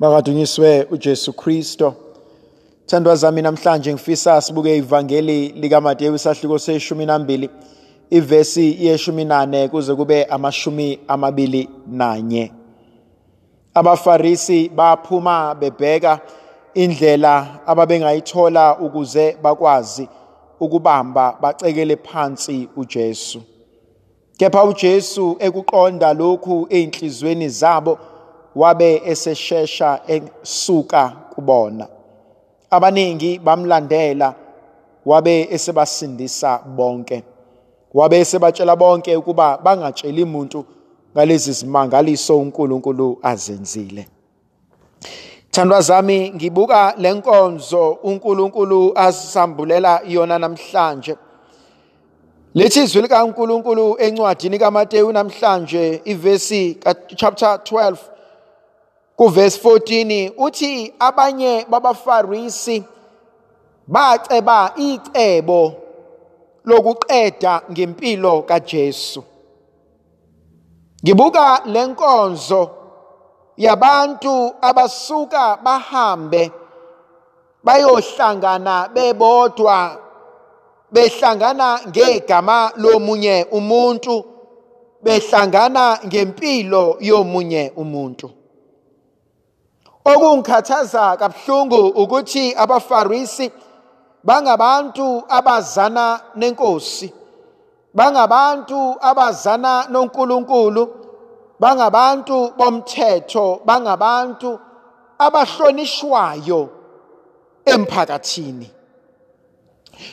Makadunyiswe uJesu Kristo. Thandwa zami namhlanje ngifisa sibuke ivangeli likaMateyu isahluko seshumi nambili ivesi yeshumi nane kuze kube amashumi amabili nanye. Abafarisi baphuma bebheka indlela ababengayithola ukuze bakwazi ukubamba bacekele phansi uJesu. Kepha uJesu ekuqonda lokhu einhlizweni zabo wabe eseshesha esuka kubona. Abaningi bamlandela wabe esebasindisa bonke. Wabe esebatshela bonke ukuba bangatsheli umuntu ngalezi zimangaliso uNkulunkulu azenzile. Thandwa zami ngibuka lenkonzo uNkulunkulu asisambulela yona namhlanje. Lethi izwi likaNkulunkulu encwadini kaMateyu namhlanje ivesi chapter 12 kuverse 14 uthi abanye babafarisi baceba icebo lokuqeda ngempilo kaJesu. Ngibuka lenkonzo yabantu abasuka bahambe bayohlangana bebodwa behlangana ngegama lomunye umuntu behlangana ngempilo yomunye umuntu okungikhathaza kabuhlungu ukuthi abafarisi bangabantu abazana nenkosi bangabantu abazana noNkulunkulu bangabantu bomthetho bangabantu abahlonishwayo emphakathini.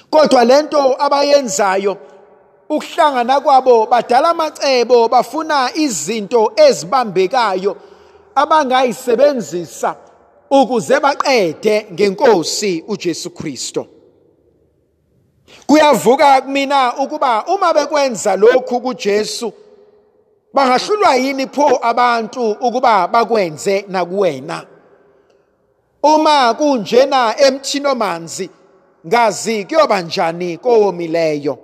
Kodwa lento abayenzayo ukuhlangana kwabo badala amacebo bafuna izinto ezibambekayo abangayisebenzisa ukuze baqede ngenkosi uJesu Kristo. Kuyavuka kumina ukuba uma bekwenza lokhu kuJesu bangahlulwa yini pho abantu ukuba bakwenze nakuwena? Uma kunjena emthino manzi ngazi kuyoba njani kowomileyo?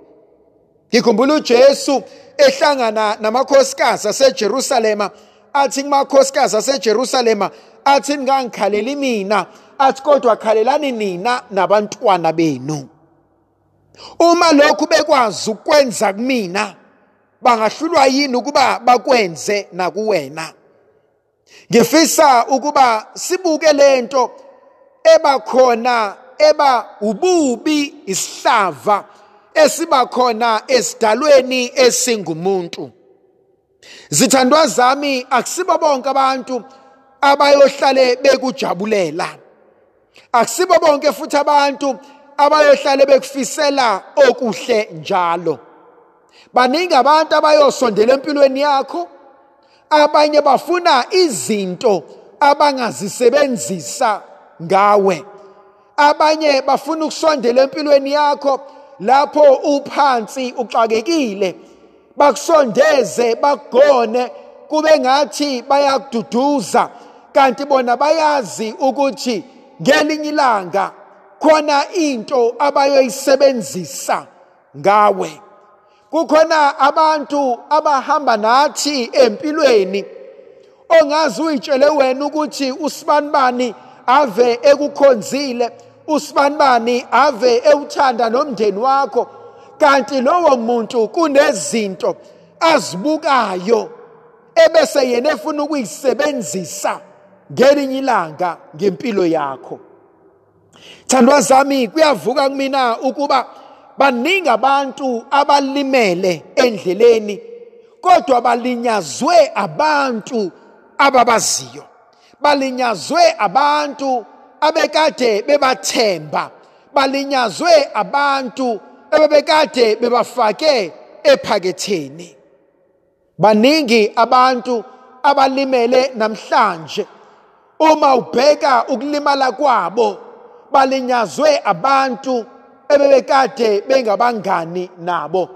Ngikhumbula uJesu ehlangana namakhosikazi aseJerusalema athi kumakhosikazi aseJerusalema athi ningangikhaleli mina athi kodwa khalelani nina nabantwana benu. Uma lokhu bekwazi ukwenza kumina bangahlulwa yini ukuba bakwenze nakuwena? Ngifisa ukuba sibuke lento ebakhona eba ububi isihlava esiba khona esidalweni esingumuntu. Zithandwa zami akusibo bonke abantu abayohlale bekujabulela. Akusibo bonke futhi abantu abayohlale bekufisela okuhle njalo. Baningi abantu abayosondela empilweni yakho abanye bafuna izinto abangazisebenzisa ngawe. Abanye bafuna ukusondela empilweni yakho lapho uphansi uxakekile. Bakusondeze bakugone kube ngathi bayakududuza kanti bona bayazi ukuthi ngelinye ilanga khona into abayoyisebenzisa ngawe. Kukhona abantu abahamba nathi empilweni ongazi uyitshele wena ukuthi usibanibani ave ekukhonzile usibanibani ave ewuthanda nomndeni wakho. Kanti lowo muntu kunezinto azibukayo ebese yena efuna ukuyisebenzisa ngelinye ilanga ngempilo yakho. Thandwa zami kuyavuka kumina ukuba baningi abantu abalimele endleleni kodwa balinyazwe abantu ababaziyo. Balinyazwe abantu abekade bebathemba. Balinyazwe abantu ebebekade bebafake ephaketheni. Baningi abantu abalimele namhlanje. Uma ubheka ukulimala kwabo balinyazwe abantu ebebekade bengabangani nabo.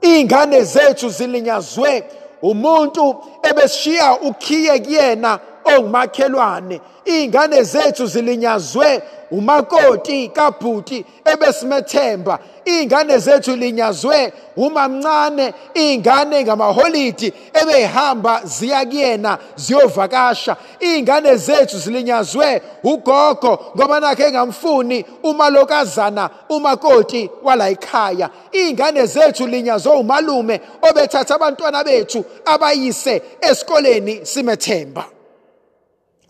Ingane zethu zilinyazwe umuntu ebeshiya ukhiye kuyena ongumakhelwane. Iy'ngane zethu zilinyazwe umakoti kabhuti ebesimethemba. Iy'ngane zethu linyazwe umamncane iy'ngane ngamaholidi ebeyihamba ziya kuyena ziyovakasha. Iy'ngane zethu zilinyazwe ugogo ngoba nakhe engamfuni umalokazana umakoti wala ekhaya. Iy'ngane zethu linyazwe umalume obethatha abantwana bethu abayise esikoleni simethemba.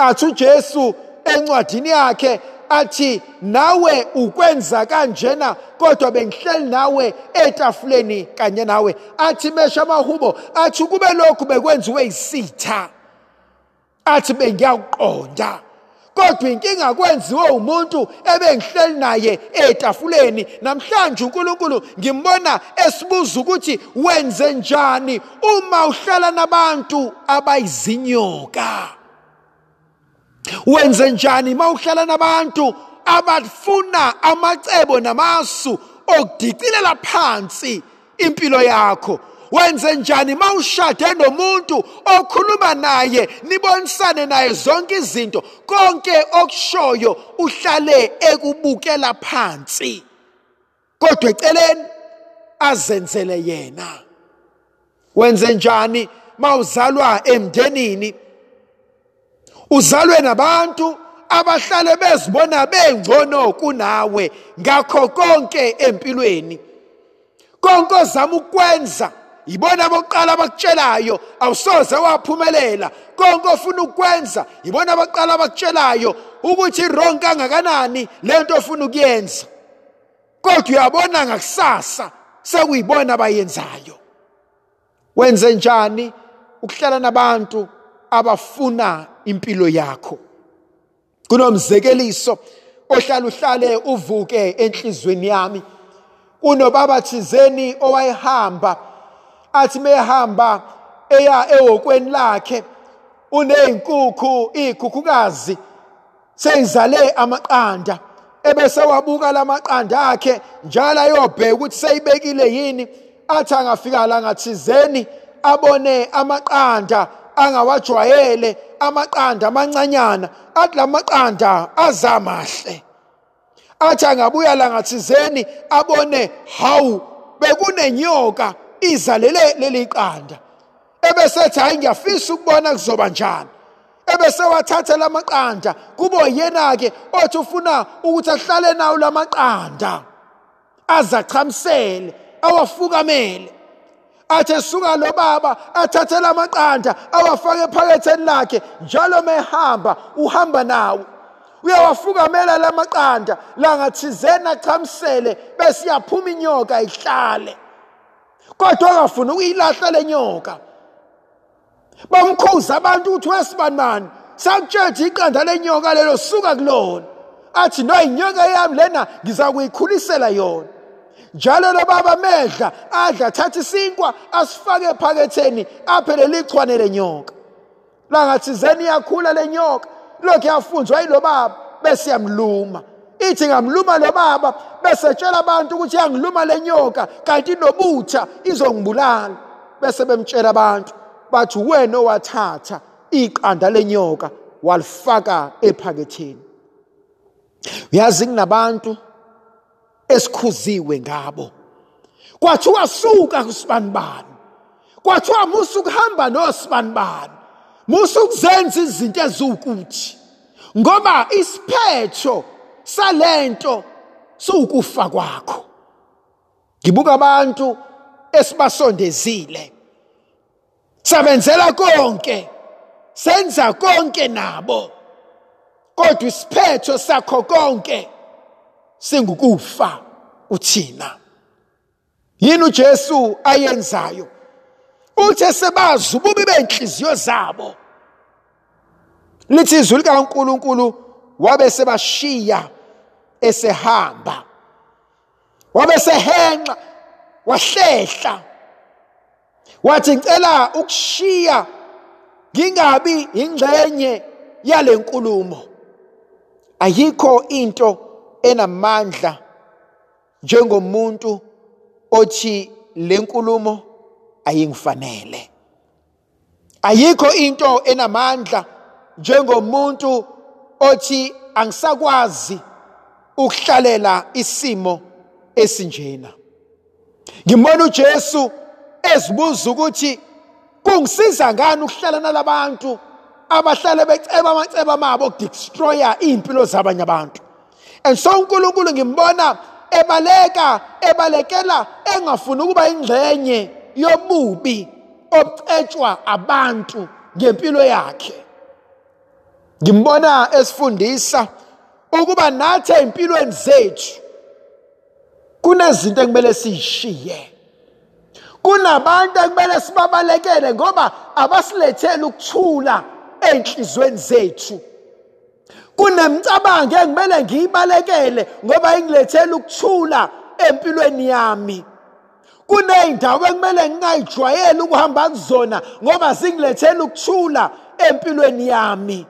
Athi uJesu encwadini yakhe athi nawe ukwenza kanjena kodwa bengihleli nawe etafuleni kanye nawe. Athi mesha amahubo athi kube lokhu bekwenziwe isitha. Athi bengiyakuqonda kodwa inkinga kwenziwe umuntu ebengihleli naye etafuleni. Namhlanje uNkulunkulu ngimbona esibuza ukuthi wenze njani uma uhlala nabantu abayizinyoka? Wenze njani mawuhlala nabantu abafuna amacebo namasu okudicilela phansi impilo yakho? Wenze njani mawushade nomuntu okhuluma naye nibonisane naye zonke izinto konke okushoyo uhlale ekubukela phansi? Kodwa eceleni azenzele yena. Wenze njani mawuzalwa emndenini uzalwe nabantu abahlale bezibona bengcono kunawe ngakho konke empilweni. Konke ozama ukwenza yibona abokuqala abakutshelayo awusoze waphumelela. Konke ofuna ukwenza yibona abaqala abakutshelayo ukuthi wrong kangakanani lento ofuna ukuyenza. Kodwa uyabona ngakusasa sekuyibona abayenzayo. Wenze njani ukuhlala nabantu abafuna impilo yakho. Kunomzekeliso ohlala uhlale uvuke enhlizweni yami. Unobaba thizeni owayehamba athi mehamba eya ehokweni lakhe unezinkukhu izikhukhukazi seyizale amaqanda. Ebese wabuka lamaqanda akhe njalo ayobheka ukuthi seyibekile yini. Athi angafika la ngathizeni abone amaqanda. Angawajwayele amaqanda amancanyana athi lamaqanda azamahle athi angabuya la ngathizeni abone hawu bekunenyoka izalele leli qanda. Ebesethi hayi ngiyafisa ukubona kuzoba njani. Ebese wathatha lamaqanda kubo yena ke othi ufuna ukuthi ahlale nawo lamaqanda azachamsele awafukamele. Athi esuka lo baba athathe lamaqanda awafake ephaketheni lakhe njalo mehamba uhamba nawo. Uyawafukamela lamaqanda langathizeni achamsele bese iyaphuma inyoka ihlale. Kodwa akafuni ukuyilahla lenyoka bamkhuza abantu ukuthi wesibanibani sakutshetshe iqanda lenyoka lelo suka kulona. Athi no inyoka yami lena ngiza kuyikhulisela yona. Njalo lo baba medla adla thatha isinkwa asifake ephaketheni aphele lichwane lenyoka. Langathizeni iyakhula lenyoka lokhu yafunzwa yilo baba bese yamluma. Ithi ngamluma lo baba bese tshela abantu ukuthi yangiluma lenyoka kanti nobutha izongibulala. Bese bemtshela abantu bathi wena owathatha iqanda lenyoka walifaka ephaketheni. Uyazi kunabantu esikhuziwe ngabo. Kwathiwa suka kusibanibani. Kwathiwa musa ukuhamba nosibanibani. Musa ukuzenza izinto eziwukuthi. Ngoba isiphetho salento sukufa kwakho. Ngibuka abantu esibasondezile. Sabenzela konke senza konke nabo. Kodwa isiphetho sakho konke sengukufa uthina. Yini uJesu ayenzayo? Uthe sebazi ububi benhliziyo zabo. Lithi izwi likaNkuluNkulu wabe sebashiya esehamba wabe sehenqa wahlehla. Wathi ngicela ukushiya ngingabi ingxenye yale nkulumo. Ayikho into enamandla njengomuntu othi lenkulumo ayingifanele. Ayikho into enamandla njengomuntu othi angisakwazi ukuhlalela isimo esinjena. Ngimbona uJesu ezibuza ukuthi kungisiza ngani ukuhlala nalabantu abahlale beceba amaceba amabo okudestroya iy'mpilo zabanye abantu? And so unkulunkulu ngimbona ebaleka ebalekela engafuni ukuba ingxenye yobubi obcetshwa abantu ngempilo yakhe. Ngimbona esifundisa ukuba nathi empilweni zethu kunezinto ekumele siyishiye. Kunabantu ekumele sibabalekele ngoba abasiletheli ukuthula ey'nhliziyweni zethu. Kunemicabango engimele ngiyibalekele ngoba ingilethela ukuthula empilweni yami. Kuney'ndawo ekumele ngingayijwayeli ukuhamba kuzona ngoba zingilethela ukuthula empilweni yami.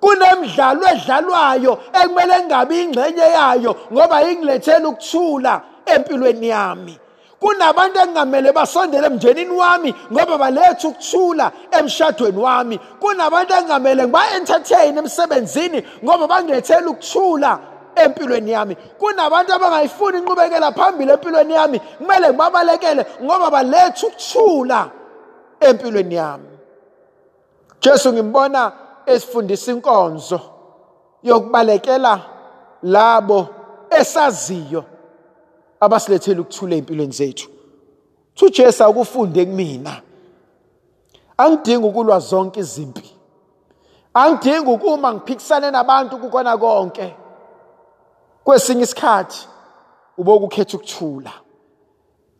Kunemidlalo edlalwayo ekumele ngingabi ingxenye yayo ngoba ingilethela ukuthula empilweni yami. Kunabantu engingamele basondele emndenini wami ngoba baletha ukuthula emshadweni wami. Kunabantu engingamele ngiba-entertain emsebenzini ngoba bangilethela ukuthula empilweni yami. Kunabantu abangayifuni inqubekela phambili empilweni yami kumele ngibabalekele ngoba baletha ukuthula empilweni yami. Jesu ngimbona esifundisa inkonzo yokubalekela labo esaziyo. Abasilethela ukuthula empilweni zethu. thuJesu akufunde kumina. Angidingi ukulwa zonke izimpi. Angidingi ukuma ngiphikisane nabantu kukona konke. Kwesinye isikhathi uboku ukhetha ukuthula.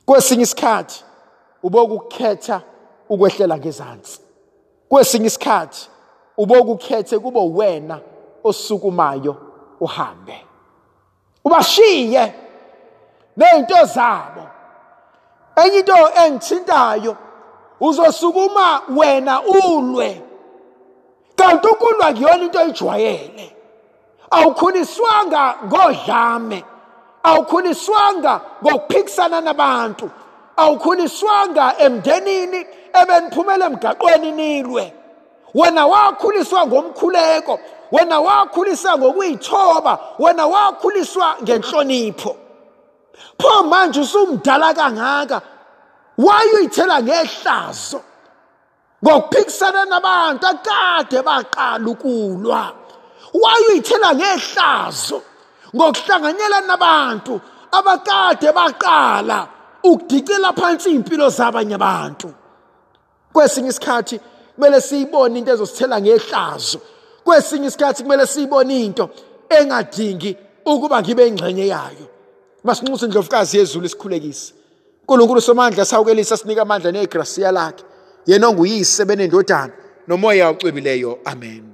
Kwesinye isikhathi uboku ukukhetha ukwehlela ngezansi. Kwesinye isikhathi uboku ukhethe kube wena osukumayo uhambe. Ubashiye! Nezinto zabo. Enye into engithintayo uzosukuma wena ulwe. Kanti ukulwa kuyona into oyijwayele awukhuliswanga ngodlame awukhuliswanga ngokuphikisana nabantu awukhuliswanga emndenini ebeniphumela emgaqweni nilwe. Wena wakhuliswa ngomkhuleko wena wakhuliswa ngokuyithoba wena wakhuliswa ngenhlonipho. Pho manje usumdala kangaka? Wayuyithela ngehlazo? Ngokuphikisana nabantu akade baqala ukulwa. Wayuyithela ngehlazo? Ngokuhlanganyela nabantu abakade baqala ukudicela phansi impilo zabanye abantu. Kwesinye isikhathi kumele siyibone into ezosithela ngehlazo. Kwesinye isikhathi kumele siyibone into engadingi ukuba ngibe ingxenye yayo. Masinxusa indlovukazi yezulu isikhulekise unkulunkulu somandla sawukelisa sinika amandla negrasiya lakhe. Yena onguyise benendodana. Nomoya ocwebileyo amen.